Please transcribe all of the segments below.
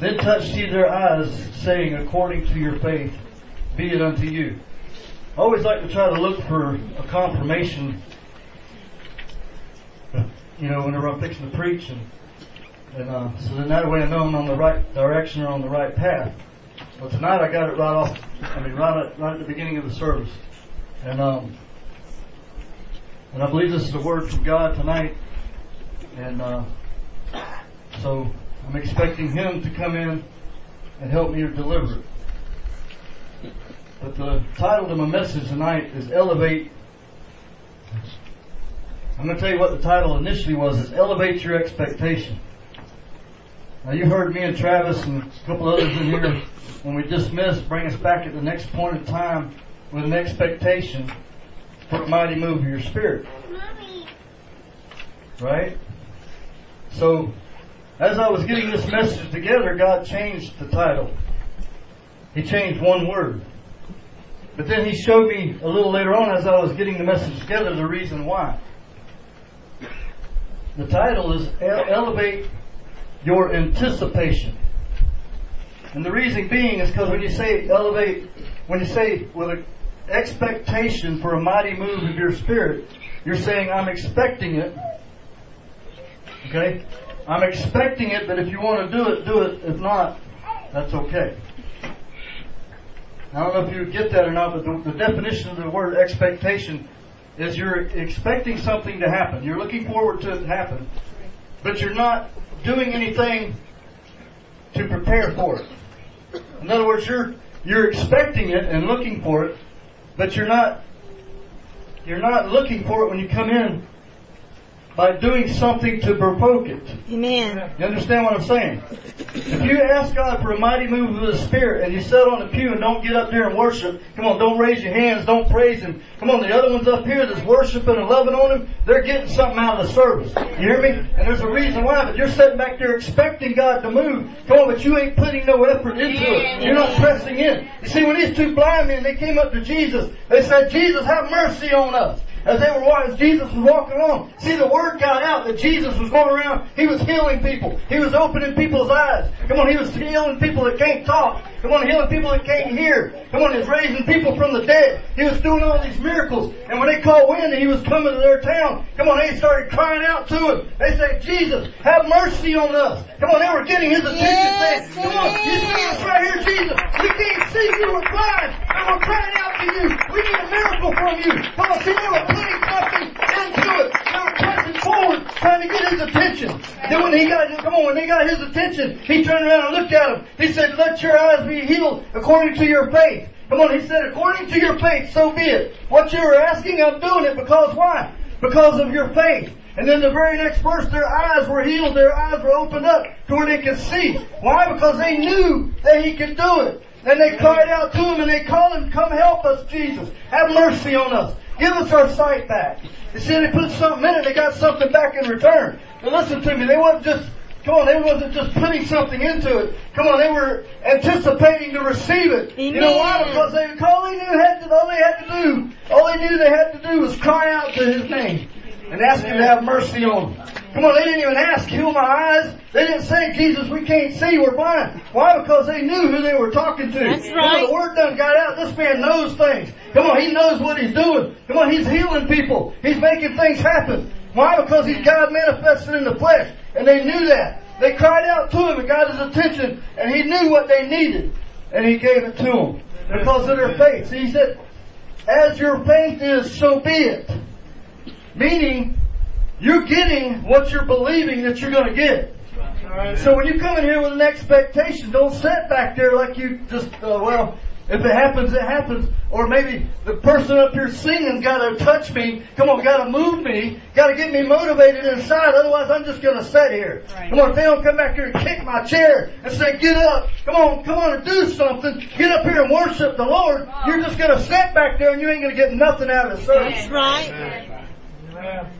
Then touched he their eyes, saying, According to your faith, be it unto you. I always like to try to look for a confirmation, you know, whenever I'm fixing to preach, and, and uh, so then that way I know I'm on the right direction or on the right path. Well, tonight I got it right off. I mean, right at, right at the beginning of the service, and um, and I believe this is a word from God tonight, and uh, so I'm expecting Him to come in and help me to deliver it. But the title of my message tonight is Elevate. I'm going to tell you what the title initially was, is Elevate Your Expectation. Now you heard me and Travis and a couple others in here when we dismissed bring us back at the next point in time with an expectation for a mighty move of your spirit. Right? So, as I was getting this message together, God changed the title. He changed one word. But then He showed me a little later on as I was getting the message together the reason why. The title is Elevate Your Anticipation. And the reason being is because when you say elevate, when you say with an expectation for a mighty move of your spirit, you're saying, I'm expecting it. Okay? I'm expecting it, but if you want to do it, do it. If not, that's okay. I don't know if you get that or not, but the, the definition of the word expectation is you're expecting something to happen. You're looking forward to it happen, but you're not doing anything to prepare for it. In other words, you're you're expecting it and looking for it, but you're not you're not looking for it when you come in by doing something to provoke it. Amen. You understand what I'm saying? If you ask God for a mighty move of the Spirit and you sit on the pew and don't get up there and worship, come on, don't raise your hands, don't praise Him. Come on, the other ones up here that's worshiping and loving on Him, they're getting something out of the service. You hear me? And there's a reason why, but you're sitting back there expecting God to move. Come on, but you ain't putting no effort into it. You're not pressing in. You see, when these two blind men, they came up to Jesus, they said, Jesus, have mercy on us as they were walking, as Jesus was walking along. See, the word got out that Jesus was going around. He was healing people. He was opening people's eyes. Come on, he was healing people that can't talk. Come on, healing people that can't hear. Come on, he's raising people from the dead. He was doing all these miracles. And when they called wind and he was coming to their town, come on, they started crying out to him. They said, Jesus, have mercy on us. Come on, they were getting his attention Yes, saying, come on, you see us right here, Jesus. We can't see you, we're blind. And we're crying out to you. We need a miracle from you. Come on, see, they were something into it. They were pressing forward, trying to get his attention. Then when he got, come on, when they got his attention, he turned around and looked at him. He said, let your eyes be healed according to your faith. Come on, he said, according to your faith, so be it. What you were asking, I'm doing it because why? Because of your faith. And then the very next verse, their eyes were healed, their eyes were opened up to where they could see. Why? Because they knew that he could do it. And they cried out to him and they called him, come help us, Jesus. Have mercy on us. Give us our sight back. You see, they put something in it, they got something back in return. But listen to me, they wasn't just Come on, they wasn't just putting something into it. Come on, they were anticipating to receive it. You know why? Amen. Because they all they knew had to, all they had to do, all they knew they had to do was cry out to His name and ask Him to have mercy on them. Come on, they didn't even ask, heal my eyes. They didn't say, Jesus, we can't see, we're blind. Why? Because they knew who they were talking to. That's Come on, the word done got out. This man knows things. Come on, he knows what he's doing. Come on, he's healing people. He's making things happen. Why? Because he's God manifested in the flesh. And they knew that. They cried out to him and got his attention, and he knew what they needed, and he gave it to them because of their faith. See, he said, "As your faith is, so be it." Meaning, you're getting what you're believing that you're going to get. So when you come in here with an expectation, don't sit back there like you just, uh, well, if it happens, it happens. Or maybe the person up here singing got to touch me. Come on, got to move me. Got to get me motivated inside. Otherwise, I'm just going to sit here. Come on, if they don't come back here and kick my chair and say, get up. Come on, come on and do something. Get up here and worship the Lord. You're just going to sit back there and you ain't going to get nothing out of the service. That's right.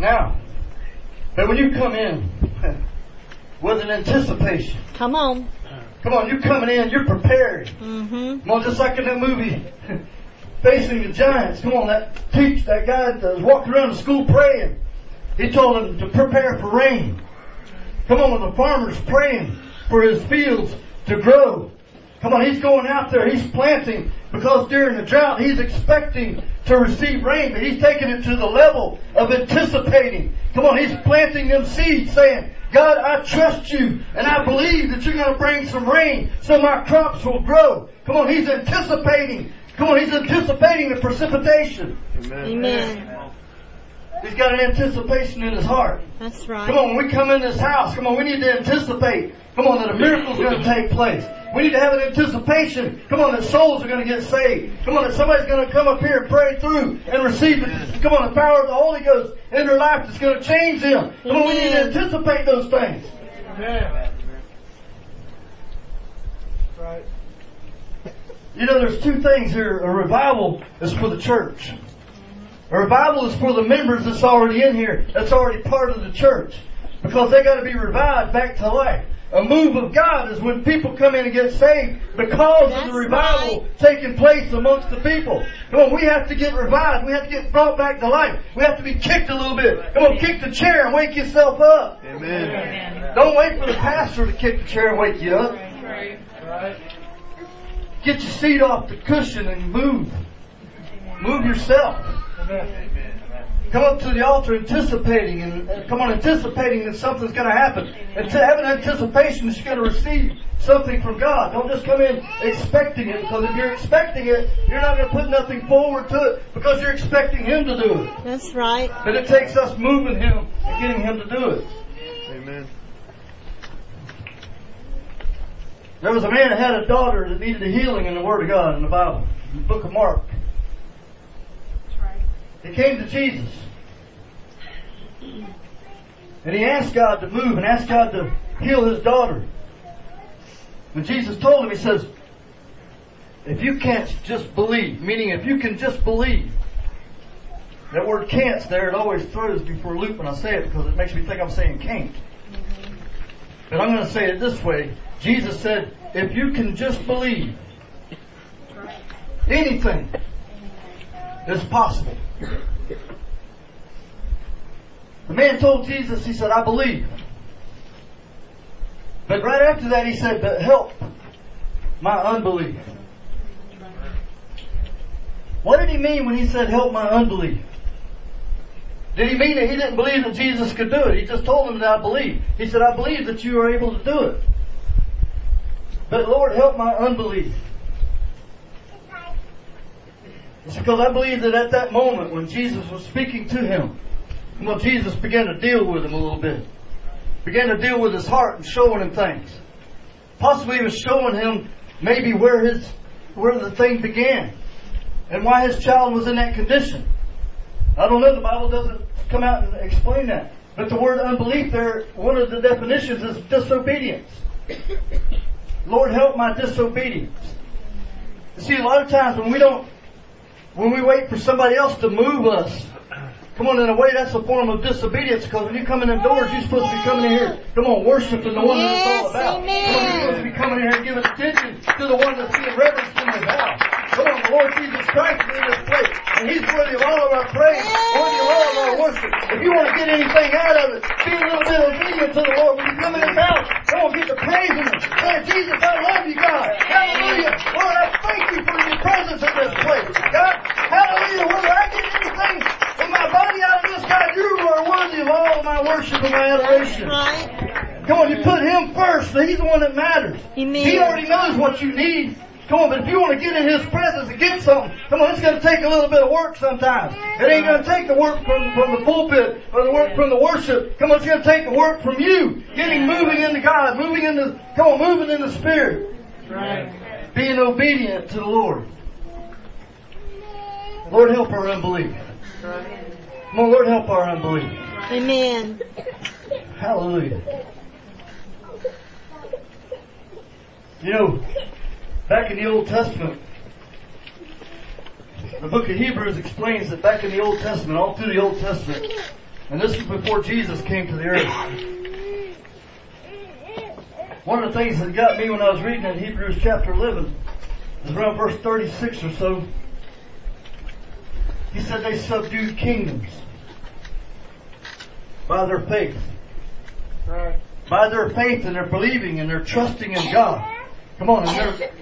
Now, but when you come in with an anticipation, Come on. come on, you're coming in, you're prepared. Mm-hmm. Come on, just like in that movie, Facing the Giants. Come on, that teach that guy that was walking around the school praying. He told them to prepare for rain. Come on, when the farmer's praying for his fields to grow. Come on, he's going out there, he's planting because during the drought he's expecting to receive rain, but he's taking it to the level of anticipating. Come on, he's planting them seeds saying, God, I trust you and I believe that you're going to bring some rain so my crops will grow. Come on, he's anticipating. Come on, he's anticipating the precipitation. Amen. He's got an anticipation in his heart. That's right. Come on, when we come in this house, come on, we need to anticipate, come on, that a miracle's going to take place. We need to have an anticipation, come on, that souls are going to get saved. Come on, that somebody's going to come up here and pray through and receive it. Come on, the power of the Holy Ghost in their life that's going to change them. Come on, we need to anticipate those things. Right. You know, there's two things here. A revival is for the church. A revival is for the members that's already in here, that's already part of the church. Because they gotta be revived back to life. A move of God is when people come in and get saved because of the revival taking place amongst the people. Come on, we have to get revived. We have to get brought back to life. We have to be kicked a little bit. Come on, kick the chair and wake yourself up. Amen. Don't wait for the pastor to kick the chair and wake you up. Get your seat off the cushion and move. Move yourself. Come up to the altar anticipating and uh, come on anticipating that something's going to happen. And to have an anticipation that you're going to receive something from God. Don't just come in expecting it because if you're expecting it, you're not going to put nothing forward to it because you're expecting Him to do it. That's right. But it takes us moving Him and getting Him to do it. Amen. There was a man that had a daughter that needed a healing in the Word of God in the Bible, in the book of Mark. He came to Jesus. And he asked God to move and asked God to heal his daughter. When Jesus told him, he says, if you can't just believe, meaning if you can just believe, that word can't's there, it always throws me for a loop when I say it because it makes me think I'm saying can't. But I'm going to say it this way. Jesus said, if you can just believe, anything is possible. The man told Jesus, he said, I believe. But right after that he said, but help my unbelief. What did he mean when he said help my unbelief? Did he mean that he didn't believe that Jesus could do it? He just told him that I believe. He said, I believe that you are able to do it. But Lord, help my unbelief. It's because I believe that at that moment when Jesus was speaking to him, well, Jesus began to deal with him a little bit. Began to deal with his heart and showing him things. Possibly he was showing him maybe where his, where the thing began. And why his child was in that condition. I don't know, the Bible doesn't come out and explain that. But the word unbelief there, one of the definitions is disobedience. Lord, help my disobedience. You see, a lot of times when we don't, when we wait for somebody else to move us, come on, in a way that's a form of disobedience because when you come in the doors, you're supposed to be coming in here, come on, worshiping the one that it's all Yes, about. Come on, you're supposed to be coming in here and giving attention to the one that's being reverenced in this house. Come on, the Lord Jesus Christ is in this place. And He's worthy of all of our praise, worthy of all of our worship. If you want to get anything out of it, be a little bit obedient to the Lord when you come in this house. Come on, get to praising Him. Say, Jesus, I love you, God. Hallelujah. Lord, I thank you for your presence in this place. God, hallelujah. Whether I get anything from my body out of this, God, you are worthy of all my worship and my adoration. right. Come on, you put him first. He's the one that matters. Amen. He already knows what you need. Come on, but if you want to get in his presence and get something, come on, it's going to take a little bit of work sometimes. It ain't going to take the work from, from the pulpit or the work from the worship. Come on, it's going to take the work from you. Getting moving into God, moving into, come on, moving in the Spirit. Being obedient to the Lord. Lord, help our unbelief. Come on, Lord, help our unbelief. Amen. Hallelujah. You know, back in the Old Testament, the book of Hebrews explains that back in the Old Testament, all through the Old Testament, and this is before Jesus came to the earth. One of the things that got me when I was reading in Hebrews chapter 11 is around verse 36 or so. He said they subdued kingdoms by their faith. by their faith and their believing and their trusting in God. Come on,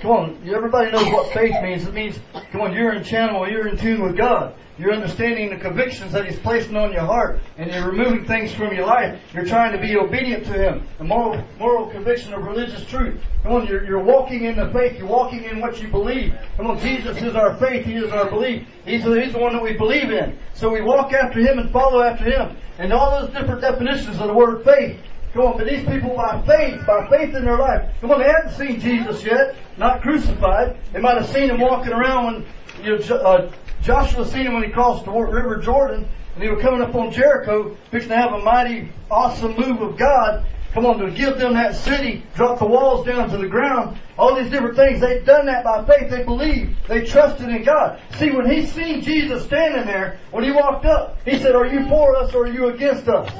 come on. Everybody knows what faith means. It means, come on, you're in channel, you're in tune with God. You're understanding the convictions that He's placing on your heart, and you're removing things from your life. You're trying to be obedient to Him. The moral, moral conviction of religious truth. Come on, you're, you're walking in the faith. You're walking in what you believe. Come on, Jesus is our faith. He is our belief. He's, the- he's the one that we believe in. So we walk after Him and follow after Him. And all those different definitions of the word faith. Come on, but these people by faith, by faith in their life. Come on, they hadn't seen Jesus yet, not crucified. They might have seen him walking around when you know, uh, Joshua seen him when he crossed the River Jordan, and they were coming up on Jericho, fixing to have a mighty, awesome move of God. Come on, to give them that city, drop the walls down to the ground, all these different things. They've done that by faith. They believed. They trusted in God. See, when he seen Jesus standing there, when he walked up, he said, Are you for us or are you against us?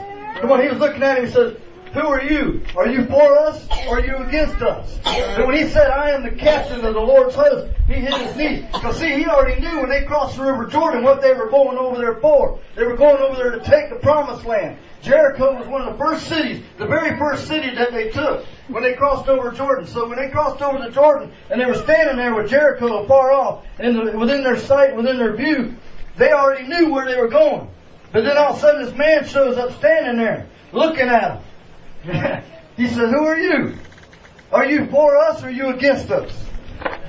Come on, he was looking at him. He said, who are you? Are you for us or are you against us? And when he said, I am the captain of the Lord's host, he hit his knees. Because see, he already knew when they crossed the River Jordan what they were going over there for. They were going over there to take the promised land. Jericho was one of the first cities, the very first city that they took when they crossed over Jordan. So when they crossed over the Jordan and they were standing there with Jericho far off and within their sight, within their view, they already knew where they were going. But then all of a sudden this man shows up standing there, looking at them. he said, Who are you? Are you for us or are you against us?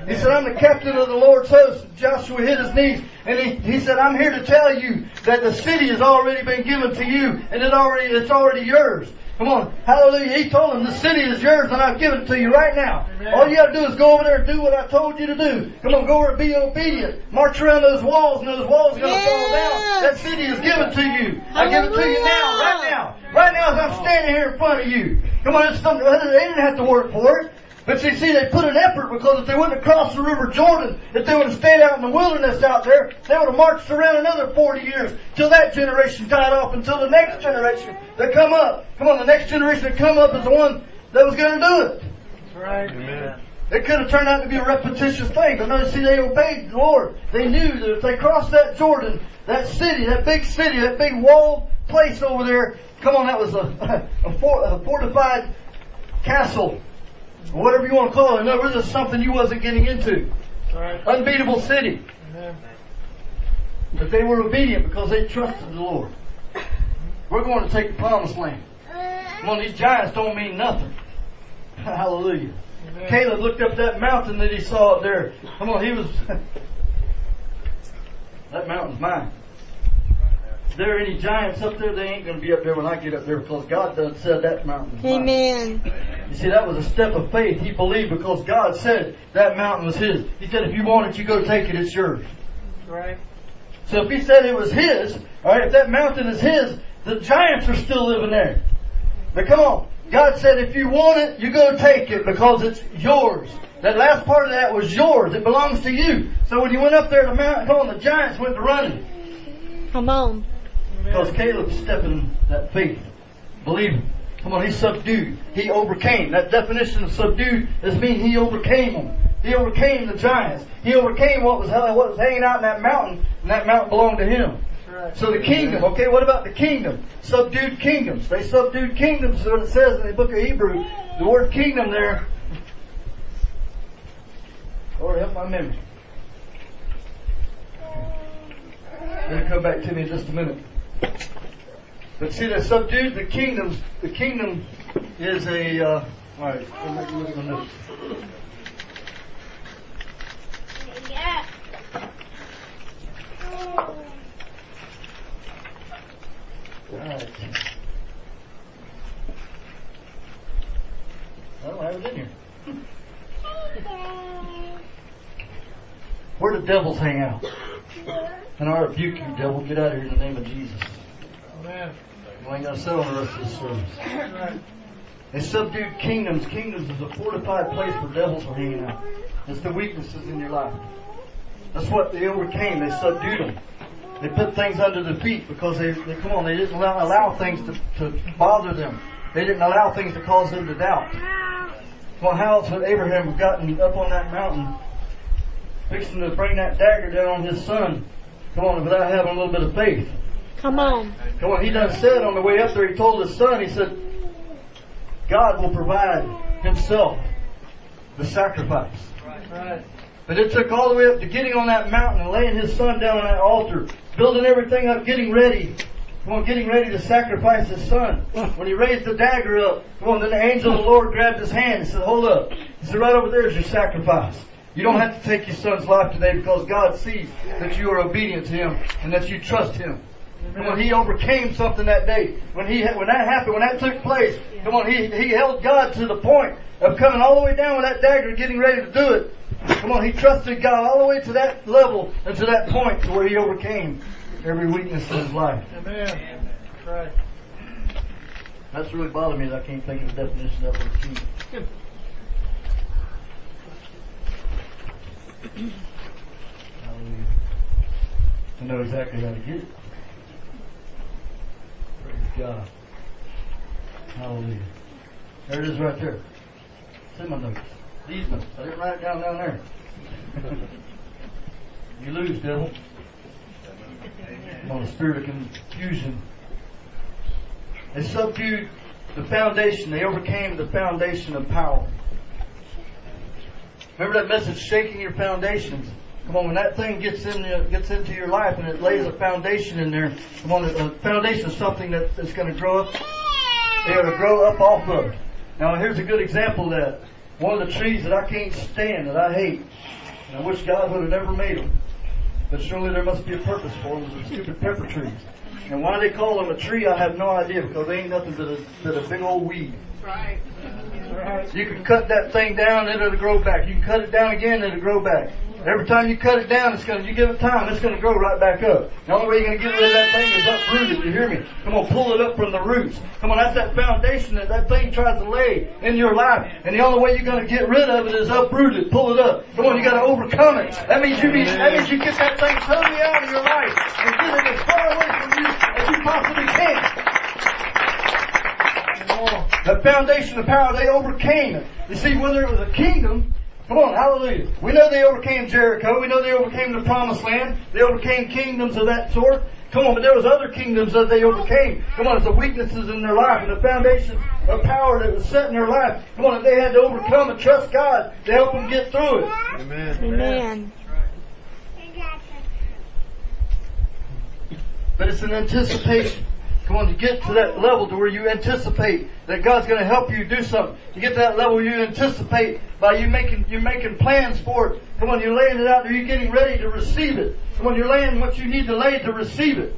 He said, I'm the captain of the Lord's host. Joshua hit his knees and he, he said, I'm here to tell you that the city has already been given to you and it already, it's already yours. Come on. Hallelujah. He told him the city is yours and I've given it to you right now. All you gotta do is go over there and do what I told you to do. Come on, go over and be obedient. March around those walls and those walls are gonna fall down. That city is given to you. I give it to you now, right now. Right now as I'm standing here in front of you. Come on, it's something, they didn't have to work for it. But you see, they put an effort because if they wouldn't have crossed the River Jordan, if they would have stayed out in the wilderness out there, they would have marched around another 40 years till that generation died off until the next generation that come up. Come on, the next generation that come up is the one that was going to do it. Right, Amen. It could have turned out to be a repetitious thing, but no, see, they obeyed the Lord. They knew that if they crossed that Jordan, that city, that big city, that big walled place over there, come on, that was a, a, for, a fortified castle, or whatever you want to call it. Other words, it's something you wasn't getting into. Unbeatable city. But they were obedient because they trusted the Lord. We're going to take the promised land. Come on, these giants don't mean nothing. Hallelujah. Caleb looked up that mountain that he saw up there. Come on, he was. that mountain's mine. If there are any giants up there, they ain't going to be up there when I get up there because God done said that mountain. mine. Amen. You see, that was a step of faith. He believed because God said that mountain was his. He said, if you want it, you go take it, it's yours. Right. So if he said it was his, alright, if that mountain is his, the giants are still living there. But come on. God said if you want it, you go take it because it's yours. That last part of that was yours. It belongs to you. So when you went up there to the mountain, come on, the giants went to running. Come on. Because Caleb stepped in that faith. Believe him. Come on, he subdued. He overcame. That definition of subdued is mean he overcame them. He overcame the giants. He overcame what was what was hanging out in that mountain, and that mountain belonged to him. So the kingdom, okay, what about the kingdom? Subdued kingdoms. They subdued kingdoms is what it says in the book of Hebrew. The word kingdom there. Lord help my memory. It'll come back to me in just a minute. But see, they subdued the kingdoms. The kingdom is a. Uh, all right, let me look at my notes. All right. I don't have it in here. Where do devils hang out? And I rebuke you, devil. Get out of here in the name of Jesus. Amen. You ain't got the rest of this service. They subdued kingdoms. Kingdoms is a fortified place where devils are hanging out. It's the weaknesses in your life. That's what they overcame. They subdued them. They put things under their feet because they, they come on, they didn't allow, allow things to, to bother them. They didn't allow things to cause them to doubt. Well, how else would Abraham have gotten up on that mountain, fixing to bring that dagger down on his son? Come on, without having a little bit of faith. Come on. Come on, he done said on the way up there, he told his son, he said, God will provide Himself the sacrifice. Right. But it took all the way up to getting on that mountain and laying his son down on that altar, building everything up, getting ready. Come on, getting ready to sacrifice his son. When he raised the dagger up, come on, then the angel of the Lord grabbed his hand and said, hold up. He said, right over there is your sacrifice. You don't have to take your son's life today because God sees that you are obedient to him and that you trust him. Come on, he overcame something that day. When he when that happened, when that took place, come on, he he held God to the point of coming all the way down with that dagger, getting ready to do it. Come on, he trusted God all the way to that level and to that point to where he overcame every weakness in his life. Amen. That's right. That's really bothered me that I can't think of the definition of. Hallelujah. I know exactly how to get it. God. Hallelujah. There it is right there. In my notes. These notes. I didn't write it down down there. you lose, devil. I'm on a spirit of confusion. They subdued the foundation. They overcame the foundation of power. Remember that message, shaking your foundations. Come on, when that thing gets in the, gets into your life and it lays a foundation in there, come on, a foundation is something that's going to grow up. They are to grow up off of. Now, here's a good example of that. One of the trees that I can't stand, that I hate, and I wish God would have never made them. But surely there must be a purpose for them. Is the stupid pepper trees. And why they call them a tree, I have no idea because they ain't nothing but a, but a big old weed. Right. You can cut that thing down, and it'll grow back. You can cut it down again, and it'll grow back. Every time you cut it down, it's gonna, you give it time, it's gonna grow right back up. The only way you're gonna get rid of that thing is uproot it, you hear me? Come on, pull it up from the roots. Come on, that's that foundation that that thing tries to lay in your life. And the only way you're gonna get rid of it is uproot it, pull it up. Come on, you gotta overcome it. That means you need, that means you get that thing totally out of your life and get it as far away from you as you possibly can. The foundation of power, they overcame it. You see, whether it was a kingdom, come on, hallelujah. We know they overcame Jericho. We know they overcame the promised land. They overcame kingdoms of that sort. Come on, but there was other kingdoms that they overcame. Come on, it's the weaknesses in their life and the foundation of power that was set in their life. Come on, they had to overcome and trust God to help them get through it. Amen. Amen. But it's an anticipation. On, to get to that level to where you anticipate that God's going to help you do something. To get to that level, you anticipate by you making you're making plans for it. Come on, you're laying it out there. You're getting ready to receive it. Come on, you're laying what you need to lay to receive it.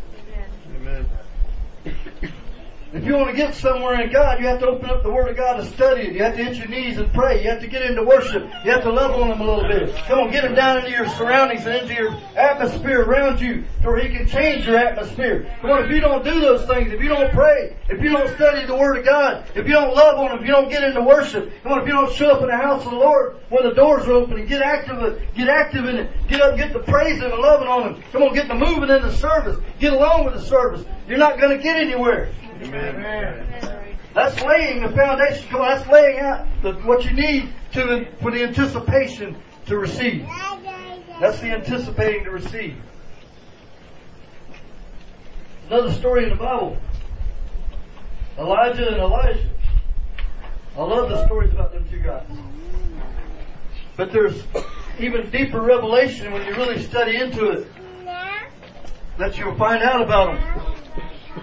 If you want to get somewhere in God, you have to open up the Word of God and study it. You have to hit your knees and pray. You have to get into worship. You have to love on Him a little bit. Come on, get Him down into your surroundings and into your atmosphere around you to where He can change your atmosphere. Come on, if you don't do those things, if you don't pray, if you don't study the Word of God, if you don't love on Him, if you don't get into worship, come on, if you don't show up in the house of the Lord when the doors are open and get active, get active in it. Get up, get the praising and loving on Him. Come on, get to moving in the service. Get along with the service. You're not going to get anywhere. Amen. That's laying the foundation. Come on, that's laying out the, what you need to for the anticipation to receive. That's the anticipating to receive. Another story in the Bible. Elijah and Elisha. I love the stories about them two guys. But there's even deeper revelation when you really study into it that you'll find out about them.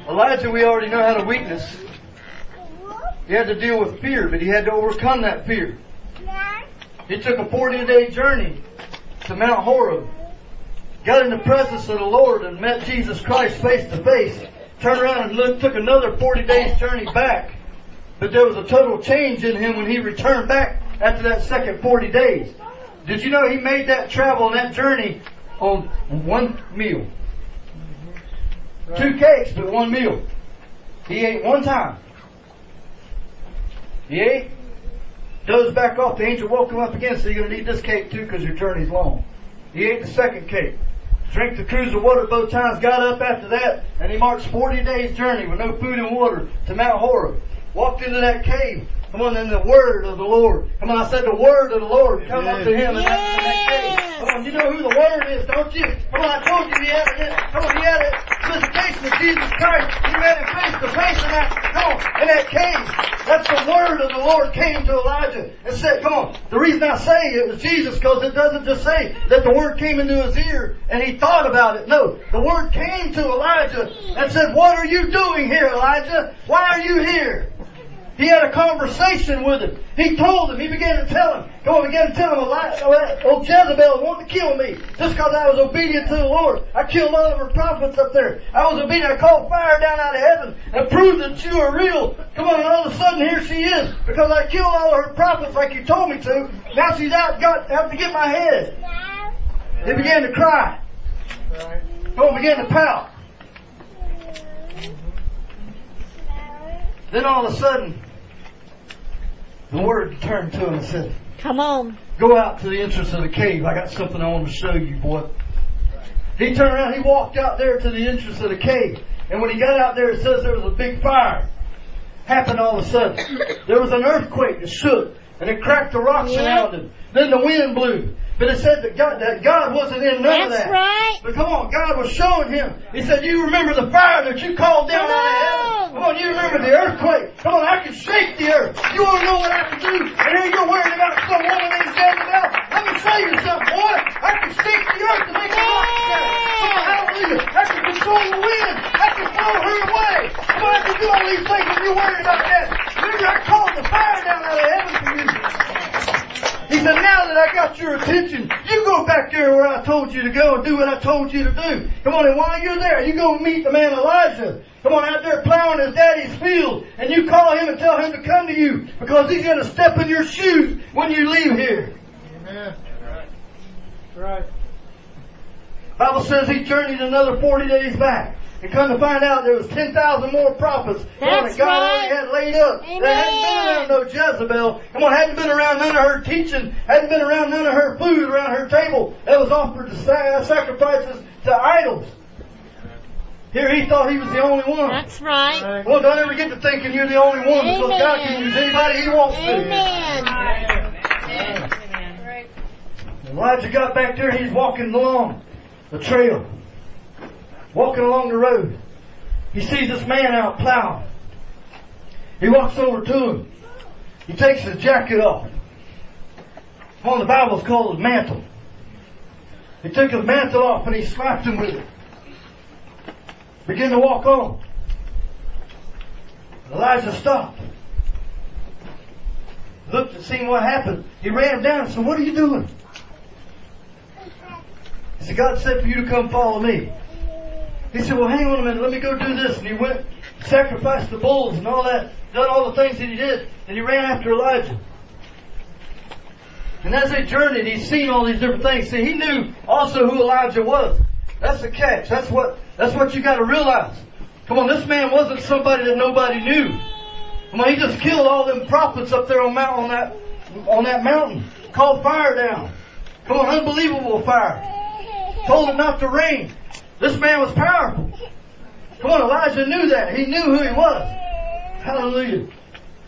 Elijah, we already know had a weakness. He had to deal with fear, but he had to overcome that fear. He took a 40 day journey to Mount Horeb, got in the presence of the Lord and met Jesus Christ face to face, turned around and looked, took another 40 days journey back. But there was a total change in him when he returned back after that second 40 days. Did you know he made that travel and that journey on one meal? Two cakes, but one meal. He ate one time. He ate, dozed back off. The angel woke him up again, so you're going to need this cake too because your journey's long. He ate the second cake. Drank the cruse of water both times, got up after that, and he marched 40 days journey with no food and water to Mount Horeb. Walked into that cave. Come on, then the word of the Lord. Come on, I said the word of the Lord come up to him in that, in that cave. Come on, you know who the word is, don't you? Come on, I told you he had it. Come on, he had it. Visitation conversation with Jesus Christ. He met him face to face in that, come on, in that cave. That's the word of the Lord came to Elijah and said, come on, the reason I say it was Jesus because it doesn't just say that the word came into his ear and he thought about it. No, the word came to Elijah and said, what are you doing here, Elijah? Why are you here? He had a conversation with him. He told him. He began to tell him. Come on, began to tell him, oh Jezebel wanted to kill me just because I was obedient to the Lord. I killed all of her prophets up there. I was obedient. I called fire down out of heaven and proved that you are real. Come on, and all of a sudden here she is because I killed all of her prophets like you told me to. Now she's out. Got have to get my head. He began to cry. Come on, began to pout. Then all of a sudden, the word turned to him and said, Come on. Go out to the entrance of the cave. I got something I want to show you, boy. He turned around, he walked out there to the entrance of the cave. And when he got out there, it says there was a big fire. Happened all of a sudden. There was an earthquake that shook, and it cracked the rocks Yeah. around him. Then the wind blew. But it said that God, that God wasn't in none of that. That's right. But come on, God was showing him. He said, you remember the fire that you called down out of heaven? Come on, you remember the earthquake? Come on, I can shake the earth. You want to know what I can do? And here you're worrying about some woman named Jezebel. Let me show you something, boy. I can shake the earth to make a rock settle. Come on, hallelujah. I can control the wind. I can blow her away. Come on, I can do all these things and you're worried about that. Remember, I called the fire down out of heaven for you. He said, now that I got your attention, you go back there where I told you to go and do what I told you to do. Come on, and while you're there, you go meet the man Elisha. Come on, out there plowing his daddy's field, and you call him and tell him to come to you, because he's gonna step in your shoes when you leave here. Amen. Right. Right. Bible says he journeyed another 40 days back. And come to find out there was 10,000 more prophets come That's that God right. already had laid up. That hadn't been around no Jezebel. And what hadn't been around none of her teaching, hadn't been around none of her food around her table that was offered to uh, sacrifices to idols. Here he thought he was the only one. That's right. Right. Well, don't ever get to thinking you're the only one because God can use anybody he wants to. Amen. Elijah got back there and he's walking along the trail. Walking along the road. He sees this man out plowing. He walks over to him. He takes his jacket off. One of the Bible's called his mantle. He took his mantle off and he slapped him with it. Begin to walk on. Elijah stopped. Looked and seen what happened. He ran down and said, what are you doing? He said, God said for you to come follow me. He said, well, hang on a minute. Let me go do this. And he went, sacrificed the bulls and all that, done all the things that he did. And he ran after Elijah. And as they journeyed, he's seen all these different things. See, he knew also who Elijah was. That's the catch. That's what, that's what you gotta realize. Come on, this man wasn't somebody that nobody knew. Come on, he just killed all them prophets up there on mount, on that, on that mountain. Called fire down. Come on, unbelievable fire. Told not to rain. This man was powerful. Come on, Elisha knew that. He knew who he was. Hallelujah.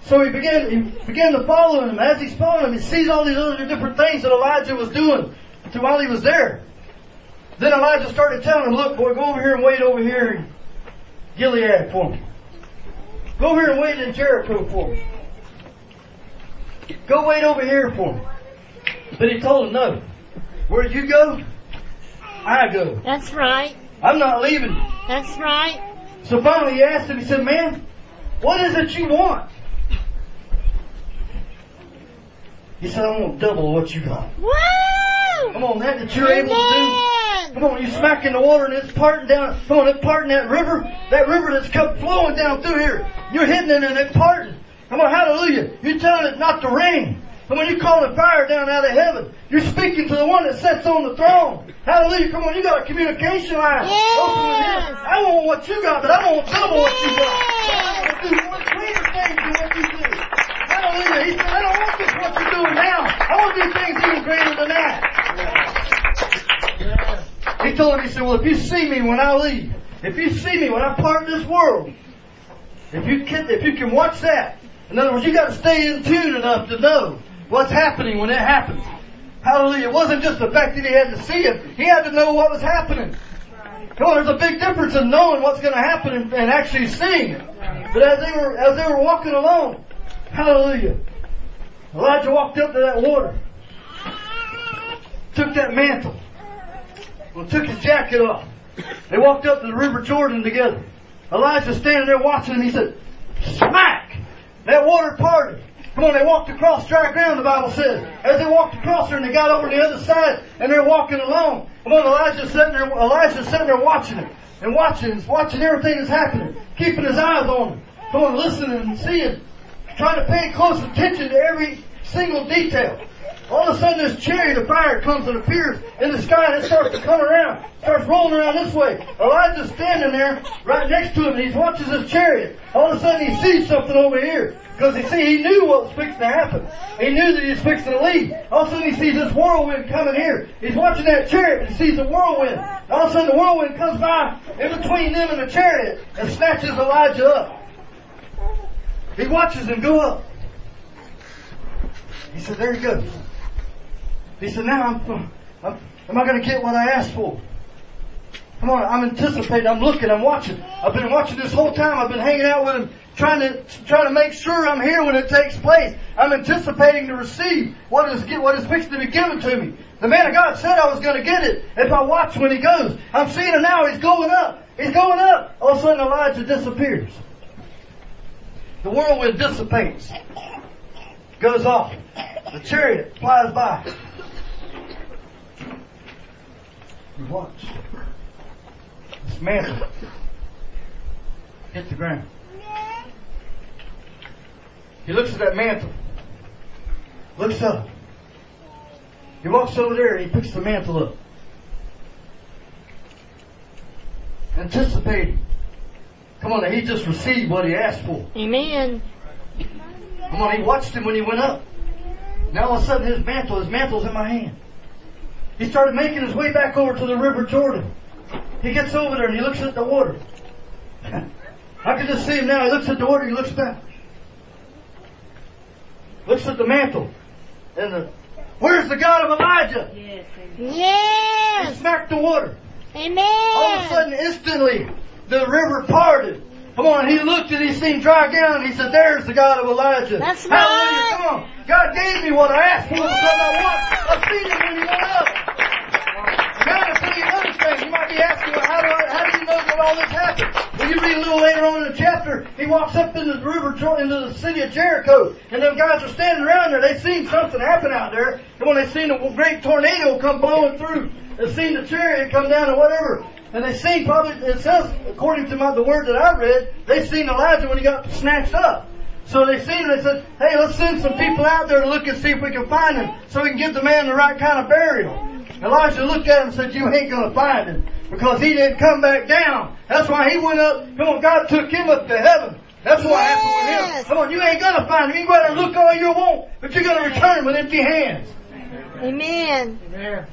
So he began, he began to follow him. As he's following him, he sees all these other different things that Elijah was doing while he was there. Then Elijah started telling him, look boy, go over here and wait over here in Gilead for me. Go over here and wait in Jericho for me. Go wait over here for me. But he told him, no. Where you go, I go. That's right. I'm not leaving. That's right. So finally he asked him, he said, man, what is it you want? He said, I want double what you got. Woo! Come on, that that you're able to do. Come on, you smack in the water and it's parting down. Come on, it's parting that river. That river that's come flowing down through here. You're hitting it and it's parting. Come on, hallelujah. You're telling it not to rain. And when you call the fire down out of heaven, you're speaking to the one that sits on the throne. Hallelujah. Come on, you got a communication line. Open with him. Yes. I want what you got, but I want double what you got. I want to do one greater things than what you do. Hallelujah. He said, I don't want just what you're doing now. I want to do things even greater than that. He told him, he said, well, if you see me when I leave, if you see me when I part this world, if you can, if you can watch that, in other words, you got to stay in tune enough to know what's happening when it happens. Hallelujah. It wasn't just the fact that he had to see it. He had to know what was happening. On, there's a big difference in knowing what's going to happen and, and actually seeing it. But as they were as they were walking along, hallelujah, Elijah walked up to that water, took that mantle, well, took his jacket off. They walked up to the River Jordan together. Elisha standing there watching him. He said, "Smack!" That water parted. Come on, they walked across dry ground, the Bible says. As they walked across there and they got over to the other side and they're walking along. Come on, Elisha's sitting there, Elisha's sitting there watching it. And watching, watching everything that's happening. Keeping his eyes on. Come on, listening and seeing. Trying to pay close attention to every single detail. All of a sudden this chariot of fire comes and appears in the sky and it starts to come around. Starts rolling around this way. Elisha's standing there right next to him and he watches this chariot. All of a sudden he sees something over here. Because you see, he knew what was fixing to happen. He knew that he was fixing to leave. All of a sudden he sees this whirlwind coming here. He's watching that chariot and he sees the whirlwind. All of a sudden the whirlwind comes by in between them and the chariot and snatches Elijah up. He watches him go up. He said, there he goes. He said, now I'm, I'm am I going to get what I asked for? Come on, I'm anticipating, I'm looking, I'm watching. I've been watching this whole time. I've been hanging out with him, trying to trying to make sure I'm here when it takes place. I'm anticipating to receive what is what is fixed to be given to me. The man of God said I was going to get it if I watch when he goes. I'm seeing him now. He's going up. He's going up. All of a sudden, Elijah disappears. The whirlwind dissipates, goes off. The chariot flies by. Watch. This mantle hit the ground. He looks at that mantle. Looks up. He walks over there and he picks the mantle up. Anticipating. Come on, he just received what he asked for. Amen. Come on, he watched him when he went up. Now all of a sudden his mantle, his mantle's in my hand. He started making his way back over to the River Jordan. He gets over there and he looks at the water. I can just see him now. He looks at the water, he looks back. Looks at the mantle. And the, where's the God of Elijah? Yes. Yes. He smacked the water. Amen. All of a sudden, instantly, the river parted. Come on, he looked and he seen dry ground he said, there's the God of Elijah. That's Hallelujah, right. come on. God gave me what I asked for because I want. I seen it when he went up. Might be asking, well, how do, I, how do you know that all this happened? Well, you read a little later on in the chapter, he walks up into the river, into the city of Jericho, and them guys are standing around there. They seen something happen out there, and when they seen a great tornado come blowing through, they seen the chariot come down or whatever, and they seen probably, it says, according to my, the word that I read, they seen Elijah when he got snatched up. So they seen him, they said, hey, let's send some people out there to look and see if we can find him, so we can give the man the right kind of burial. Elisha looked at him and said, you ain't gonna find him, because he didn't come back down. That's why he went up, come on, God took him up to heaven. That's what happened with him. Come on, you ain't gonna find him. You can go out and look all you want, but you're gonna return with empty hands. Amen. Amen.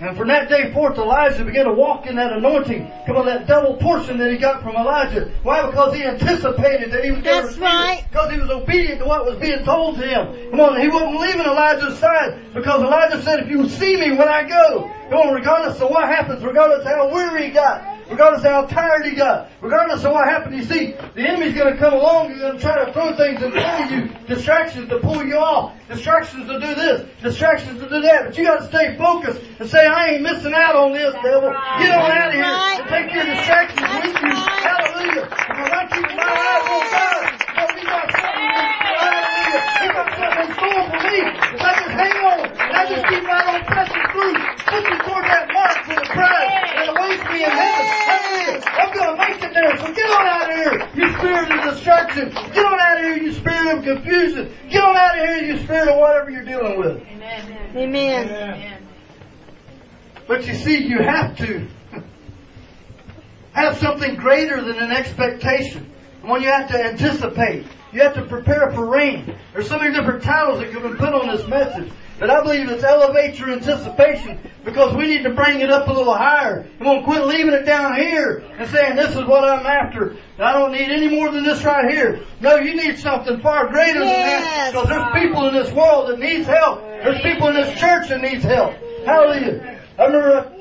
And from that day forth, Elisha began to walk in that anointing. Come on, that double portion that he got from Elijah. Why? Because he anticipated that he was going to receive right. it. Because he was obedient to what was being told to him. Come on, he wasn't leaving Elijah's side. Because Elijah said, if you see me when I go, come on, regardless of what happens, regardless of how weary he got, regardless of how tired he got, regardless of what happened, you see, the enemy's going to come along and going to try to throw things and pull you, distractions to pull you off, distractions to do this, distractions to do that. But you got to stay focused and say, I ain't missing out on this, devil. Get on out of here and take your distractions with you. Hallelujah. Because I'm keeping my eyes on God. Because he got something, hallelujah. He got something in store for me. If I just hang on and I just keep right on pressing through, pushing toward that mark for the prize and awaits me in heaven. Hallelujah. I'm going to make it there. So get on out of here, you spirit of distraction. Get on out of here, you spirit of confusion. Get on out of here, you spirit of whatever you're dealing with. Amen. But you see, you have to have something greater than an expectation. One you have to anticipate. You have to prepare for rain. There's so many different titles that can be put on this message. But I believe it's elevate your anticipation because we need to bring it up a little higher. We won't quit leaving it down here and saying this is what I'm after. And I don't need any more than this right here. No, you need something far greater than that because there's people in this world that needs help. There's people in this church that needs help. Hallelujah. I remember uh,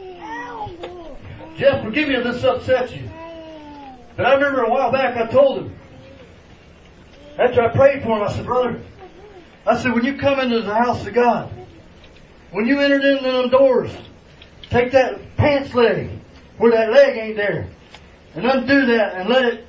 Jeff, forgive me if this upsets you. But I remember a while back I told him, after I prayed for him, I said, brother, I said, when you come into the house of God, when you entered into them doors, take that pants leg, where that leg ain't there, and undo that and let it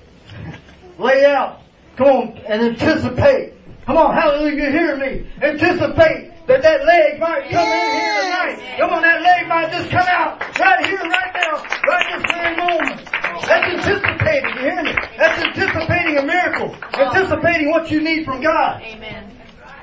lay out. Come on, and anticipate. Come on, hallelujah, you hear me? Anticipate that that leg might come in here tonight. Come on, that leg might just come out right here, right now, right this very moment. That's anticipating, you hear me? That's anticipating a miracle. Anticipating what you need from God. Amen.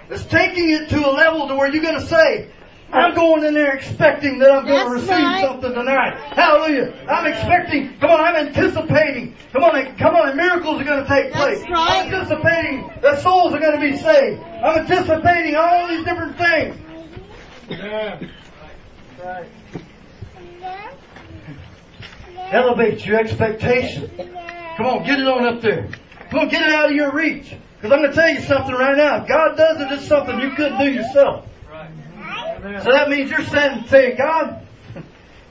It's taking it to a level to where you're going to say, I'm going in there expecting that I'm going to receive right. something tonight. Hallelujah. I'm expecting, come on, I'm anticipating. Come on, come on, miracles are going to take place. right. I'm anticipating that souls are going to be saved. I'm anticipating all these different things. Amen. Right. Elevate your expectation. Come on, get it on up there. Come on, get it out of your reach. Because I'm going to tell you something right now. If God does it, it's something you couldn't do yourself. Amen. So that means you're standing saying, God,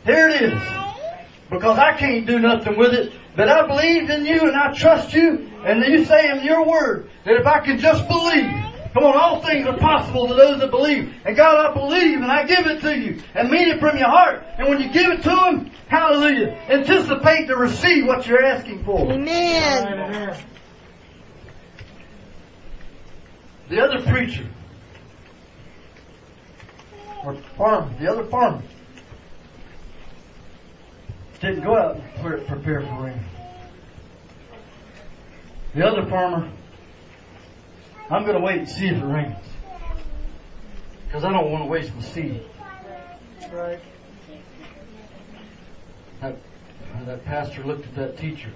here it is. Because I can't do nothing with it. But I believe in you and I trust you. And you say in your word that if I can just believe, come on, all things are possible to those that believe. And God, I believe and I give it to you. And mean it from your heart. And when you give it to Him, hallelujah, anticipate to receive what you're asking for. Amen. Amen. The other preacher, or farmer, the other farmer, didn't go out and prepare for rain. The other farmer, I'm going to wait and see if it rains. Because I don't want to waste my seed. Right. That, that pastor looked at that teacher.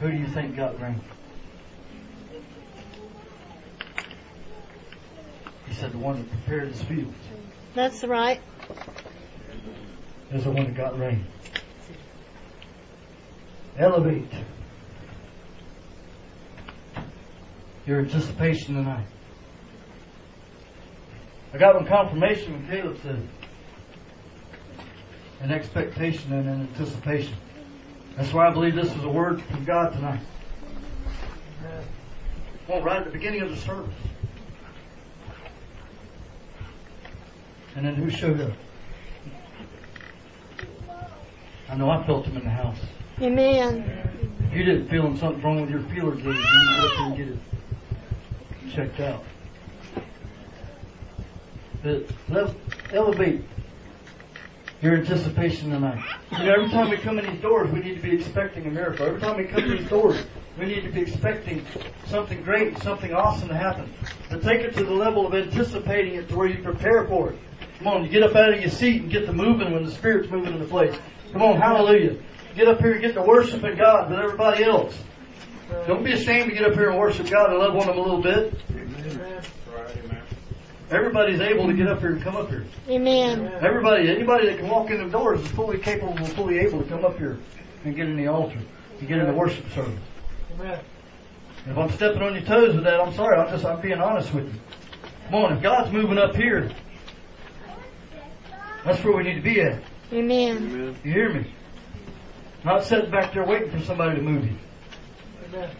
Who do you think got rain? Said the one that prepared his fields. That's right. is the one that got rain. Elevate your anticipation tonight. I got one confirmation when Caleb said an expectation and an anticipation. That's why I believe this is a word from God tonight. Well, right at the beginning of the service. And then who showed up? I know I felt him in the house. Amen. If you didn't feel something wrong with your feeler gauge, you need to get up there and get it checked out. But let elevate your anticipation tonight. You know, every time we come in these doors, we need to be expecting a miracle. Every time we come in these doors, we need to be expecting something great, something awesome to happen. But take it to the level of anticipating it to where you prepare for it. Come on, you get up out of your seat and get to moving when the Spirit's moving in the place. Come on, hallelujah. Get up here and get to worshiping God with everybody else. Don't be ashamed to get up here and worship God and love on Him a little bit. Amen. Everybody's able to get up here and come up here. Amen. Everybody, anybody that can walk in the doors is fully capable and fully able to come up here and get in the altar and get in the worship service. Amen. If I'm stepping on your toes with that, I'm sorry. I'm just I'm being honest with you. Come on, if God's moving up here, that's where we need to be at. Amen. You hear me? Not sitting back there waiting for somebody to move you. Amen.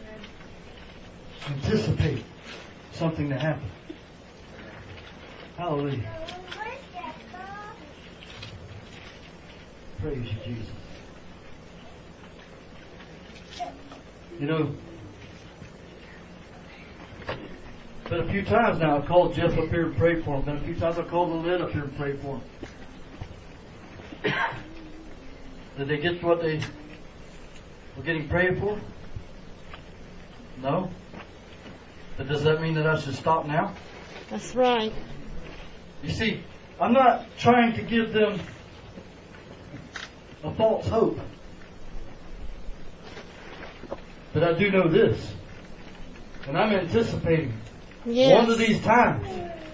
Anticipate something to happen. Hallelujah. Praise you, Jesus. You know, been a few times now I've called Jeff up here and prayed for him. Been a few times I've called Lynn up here and prayed for him. Did they get what they were getting prayed for? No. But does that mean that I should stop now? That's right. You see, I'm not trying to give them a false hope. But I do know this. And I'm anticipating one of these times.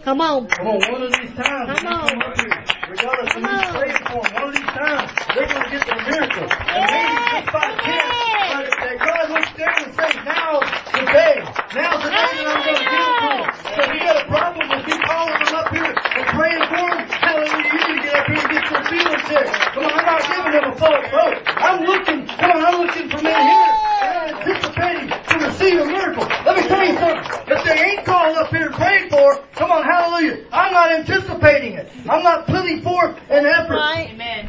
Come on. Come on, one of these times. Come on. come up here, Regardless, when you pray for them, one of these times, they're going to get their miracle. And maybe just by chance, but that God looks down and says, now, today, now today, that I'm going to give it to them. So if you got a problem with me calling them up here and praying for them, hallelujah, you need to get up here and get your feelings checked. Come on, I'm not giving them a false hope. I'm looking, come on, I'm looking for men here. Anticipating to receive a miracle. Let me tell you something. If they ain't called up here to pray for, come on, hallelujah. I'm not anticipating it. I'm not putting forth an effort. Right. Amen.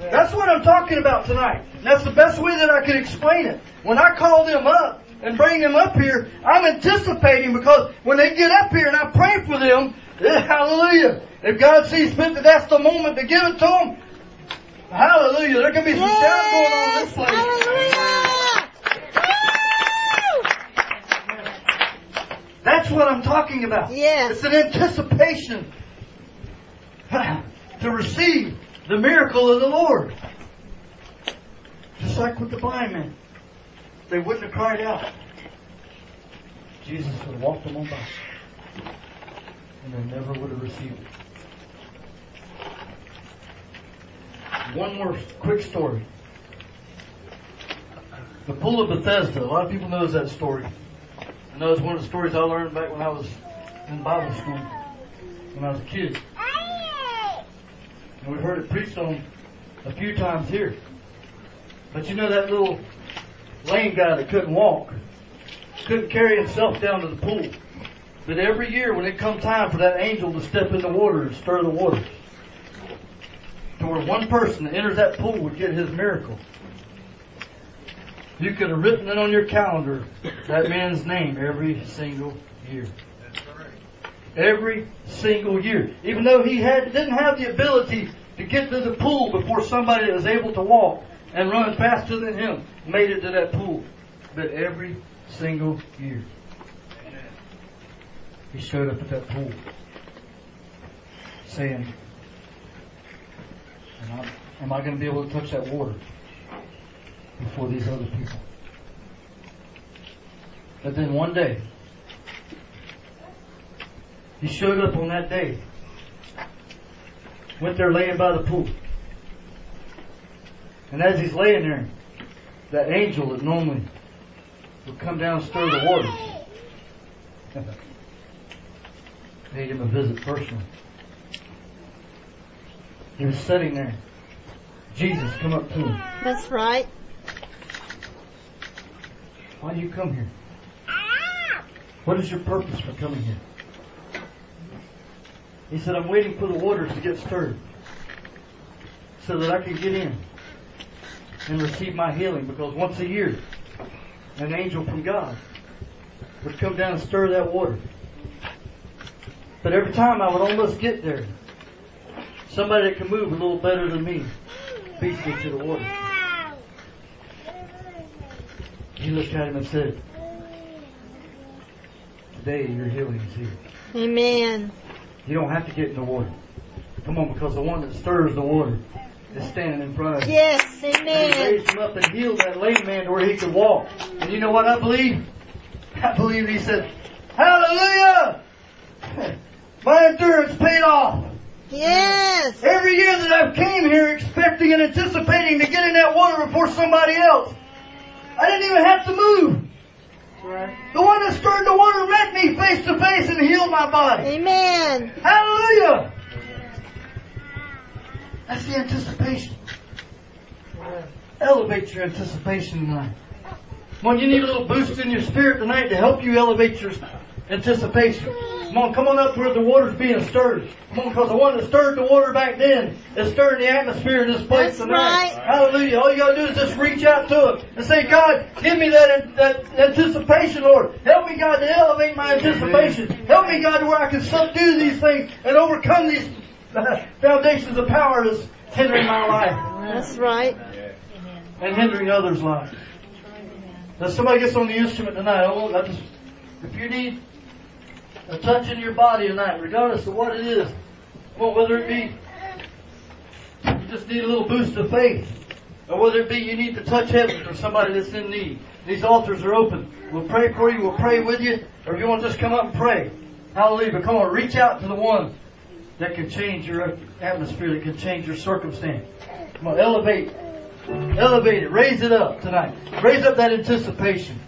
That's what I'm talking about tonight. And that's the best way that I can explain it. When I call them up and bring them up here, I'm anticipating because when they get up here and I pray for them, hallelujah. If God sees fit that that's the moment to give it to them, hallelujah. There can be some yes, going on in this place. Hallelujah. That's what I'm talking about. Yes. It's an anticipation to receive the miracle of the Lord. Just like with the blind man. They wouldn't have cried out. Jesus would have walked them on by. And they never would have received it. One more quick story. The pool of Bethesda. A lot of people knows that story. I know it's one of the stories I learned back when I was in Bible school, when I was a kid. And we've heard it preached on a few times here. But you know that little lame guy that couldn't walk, couldn't carry himself down to the pool. But every year when it come time for that angel to step in the water and stir the waters, to where one person that enters that pool would get his miracle. You could have written it on your calendar, that man's name, every single year. Every single year. Even though he had didn't have the ability to get to the pool before somebody that was able to walk and run faster than him made it to that pool. But every single year. He showed up at that pool saying, Am I, am I going to be able to touch that water before these other people? But then one day, he showed up on that day. Went there laying by the pool. And as he's laying there, that angel that normally would come down and stir the waters paid him a visit personally. He was sitting there. Jesus come up to him. That's right. Why do you come here? Ah! What is your purpose for coming here? He said, I'm waiting for the waters to get stirred so that I can get in and receive my healing because once a year, an angel from God would come down and stir that water. But every time I would almost get there, somebody that can move a little better than me beats me to the water. He looked at him and said, Today your healing is here. Amen. You don't have to get in the water. Come on, because the one that stirs the water is standing in front of you. Yes. And he Amen. raised him up and healed that lame man to where he could walk. And you know what I believe? I believe he said, Hallelujah! My endurance paid off. Yes. Every year that I've came here expecting and anticipating to get in that water before somebody else, I didn't even have to move. Right. The one that stirred the water met me face to face and healed my body. Amen. Hallelujah! That's the anticipation. Elevate your anticipation tonight. On, you need a little boost in your spirit tonight to help you elevate your anticipation. Come on, come on up where the water's being stirred. Come on, because the one that stirred the water back then is stirring the atmosphere in this place That's tonight. right. Hallelujah. All you gotta do is just reach out to it and say, God, give me that, that anticipation, Lord. Help me, God, to elevate my anticipation. Help me, God, to where I can subdue these things and overcome these foundations of power that's hindering my life That's right. and hindering others' lives. Now, somebody gets on the instrument tonight. I want, I just, if you need a touch in your body tonight, regardless of what it is, well, whether it be you just need a little boost of faith, or whether it be you need to touch heaven for somebody that's in need. These altars are open. We'll pray for you. We'll pray with you. Or if you want to just come up and pray, hallelujah. But come on, reach out to the one that can change your atmosphere, that can change your circumstance. Come on, elevate Elevate it. Raise it up tonight. Raise up that anticipation.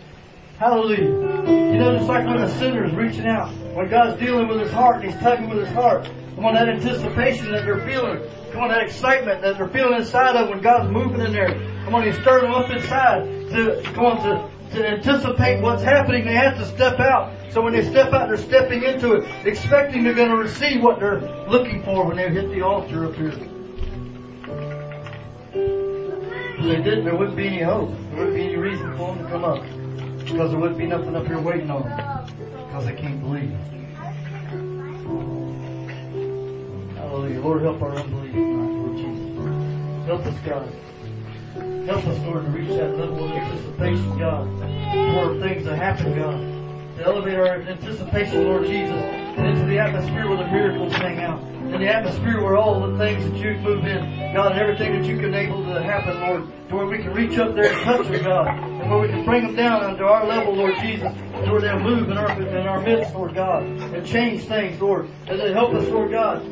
Hallelujah. You know, just like when a sinner is reaching out, when God's dealing with his heart and he's tugging with his heart, come on, that anticipation that they're feeling, come on, that excitement that they're feeling inside of when God's moving in there. Come on, he's stirring them up inside to, come on, to, to anticipate what's happening, they have to step out. So when they step out, they're stepping into it, expecting they're going to receive what they're looking for when they hit the altar up here. If they didn't, there wouldn't be any hope. There wouldn't be any reason for them to come up. Because there wouldn't be nothing up here waiting on them. Because they can't believe. Hallelujah. Lord, help our unbelief tonight, Lord Jesus. Help us, God. Help us, Lord, to reach that level of anticipation, God, for things that happen, God. To elevate our anticipation, Lord Jesus, into the atmosphere where the miracles hang out. In the atmosphere where all the things that you move in, God, and everything that you can enable to happen, Lord, to where we can reach up there and touch them, God, where we can bring them down under our level, Lord Jesus, to where they'll move in our, in our midst, Lord God, and change things, Lord, and then help us, Lord God,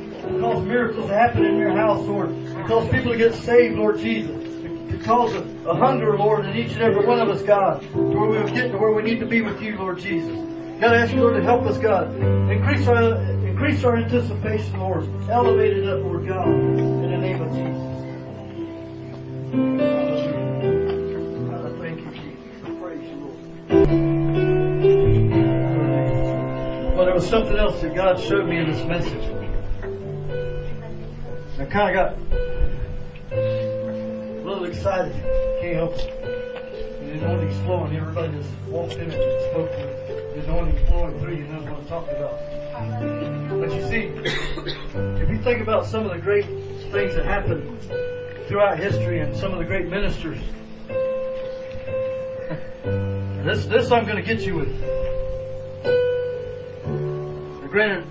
cause miracles to happen in your house, Lord, to cause people to get saved, Lord Jesus to cause a, a, hunger, Lord, in each and every one of us, God, to where we get to where we need to be with you, Lord Jesus. God, I ask you, Lord, to help us, God. Increase our increase our anticipation, Lord. Elevate it up, Lord God, in the name of Jesus. Was something else that God showed me in this message. I kind of got a little excited. Can't help it. The anointing's flowing. Everybody just walked in and spoke to it. The anointing's flowing through you. Knows what I'm talking about. But you see, if you think about some of the great things that happened throughout history and some of the great ministers, this this I'm going to get you with. Granted,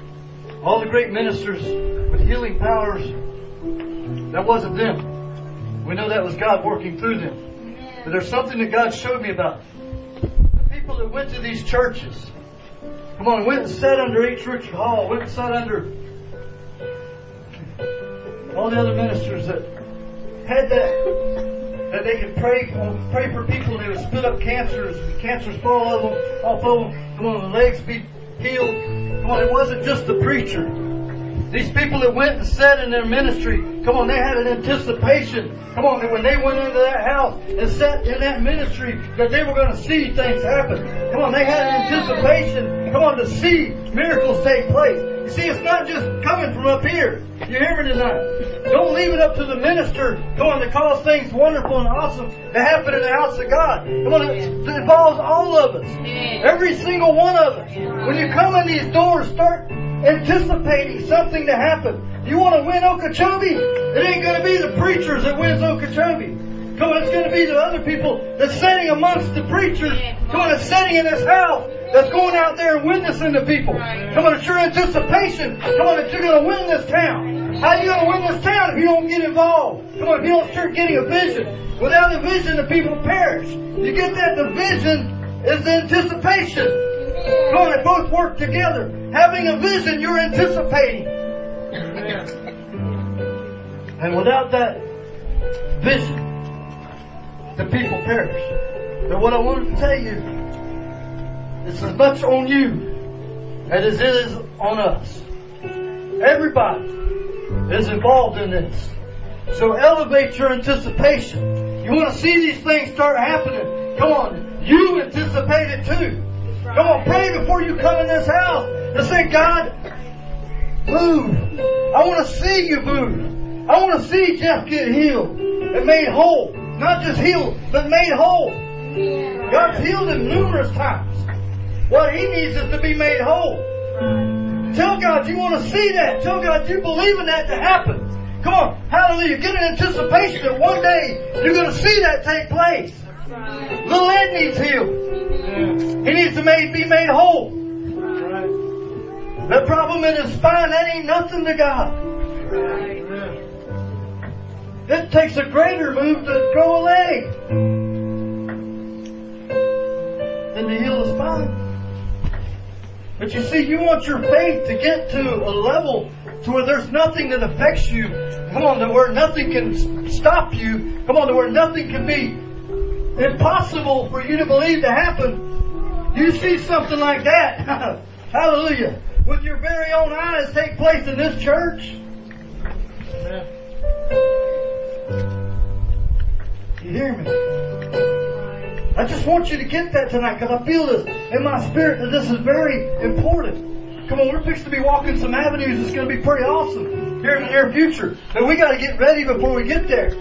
all the great ministers with healing powers, that wasn't them. We know that was God working through them. But there's something that God showed me about the people that went to these churches. Come on, went and sat under H. Richard Hall, went and sat under all the other ministers that had that that they could pray pray for people and they would spit up cancers, cancers fall off them, off of them, come on, the legs be healed. Come on, it wasn't just the preacher. These people that went and sat in their ministry, come on, they had an anticipation. Come on, when they went into that house and sat in that ministry, that they were going to see things happen. Come on, they had an anticipation. Come on, to see miracles take place. You see, it's not just coming from up here. You hear me tonight? Don't leave it up to the minister. going to cause things wonderful and awesome to happen in the house of God. Come on, it involves all of us. Every single one of us. When you come in these doors, start anticipating something to happen. You want to win Okeechobee? It ain't going to be the preachers that wins Okeechobee. Come on, it's going to be the other people that's sitting amongst the preachers. Come on, that's sitting in this house. That's going out there and witnessing to people. Come on, it's your anticipation. Come on, that you're going to win this town. How are you going to win this town if you don't get involved? Come on, if you don't start getting a vision. Without a vision, the people perish. You get that? The vision is the anticipation. Come on, they both work together. Having a vision, you're anticipating. And without that vision, the people perish. But what I wanted to tell you, it's as much on you as it is on us. Everybody is involved in this. So elevate your anticipation. You want to see these things start happening. Come on, you anticipate it too. Come on, pray before you come in this house and say, God, move. I want to see you move. I want to see Jeff get healed and made whole. Not just healed, but made whole. God's healed him numerous times. What he needs is to be made whole. Tell God you want to see that. Tell God you believe in that to happen. Come on, hallelujah. Get an anticipation that one day you're going to see that take place. Little Ed needs healed. He needs to made, be made whole. That problem in his spine, that ain't nothing to God. It takes a greater move to grow a leg than to heal the spine. But you see, you want your faith to get to a level to where there's nothing that affects you. Come on, to where nothing can stop you. Come on, to where nothing can be impossible for you to believe to happen. You see something like that. Hallelujah. With your very own eyes take place in this church. You hear me? I just want you to get that tonight because I feel this in my spirit that this is very important. Come on, we're fixing to be walking some avenues that's going to be pretty awesome here in the near future. But we got to get ready before we get there.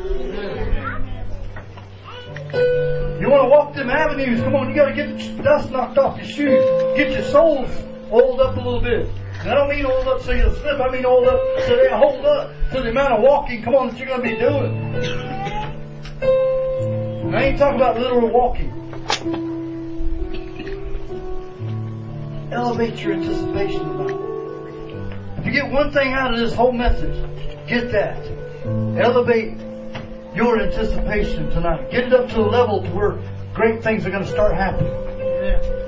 You want to walk them avenues? Come on, you got to get the dust knocked off your shoes. Get your soles oiled up a little bit. And I don't mean oiled up so you'll slip. I mean oiled up so they hold up to the amount of walking. Come on, that you're going to be doing. I ain't talking about literal walking. Elevate your anticipation tonight. If you get one thing out of this whole message, get that. Elevate your anticipation tonight. Get it up to a level to where great things are going to start happening. Amen.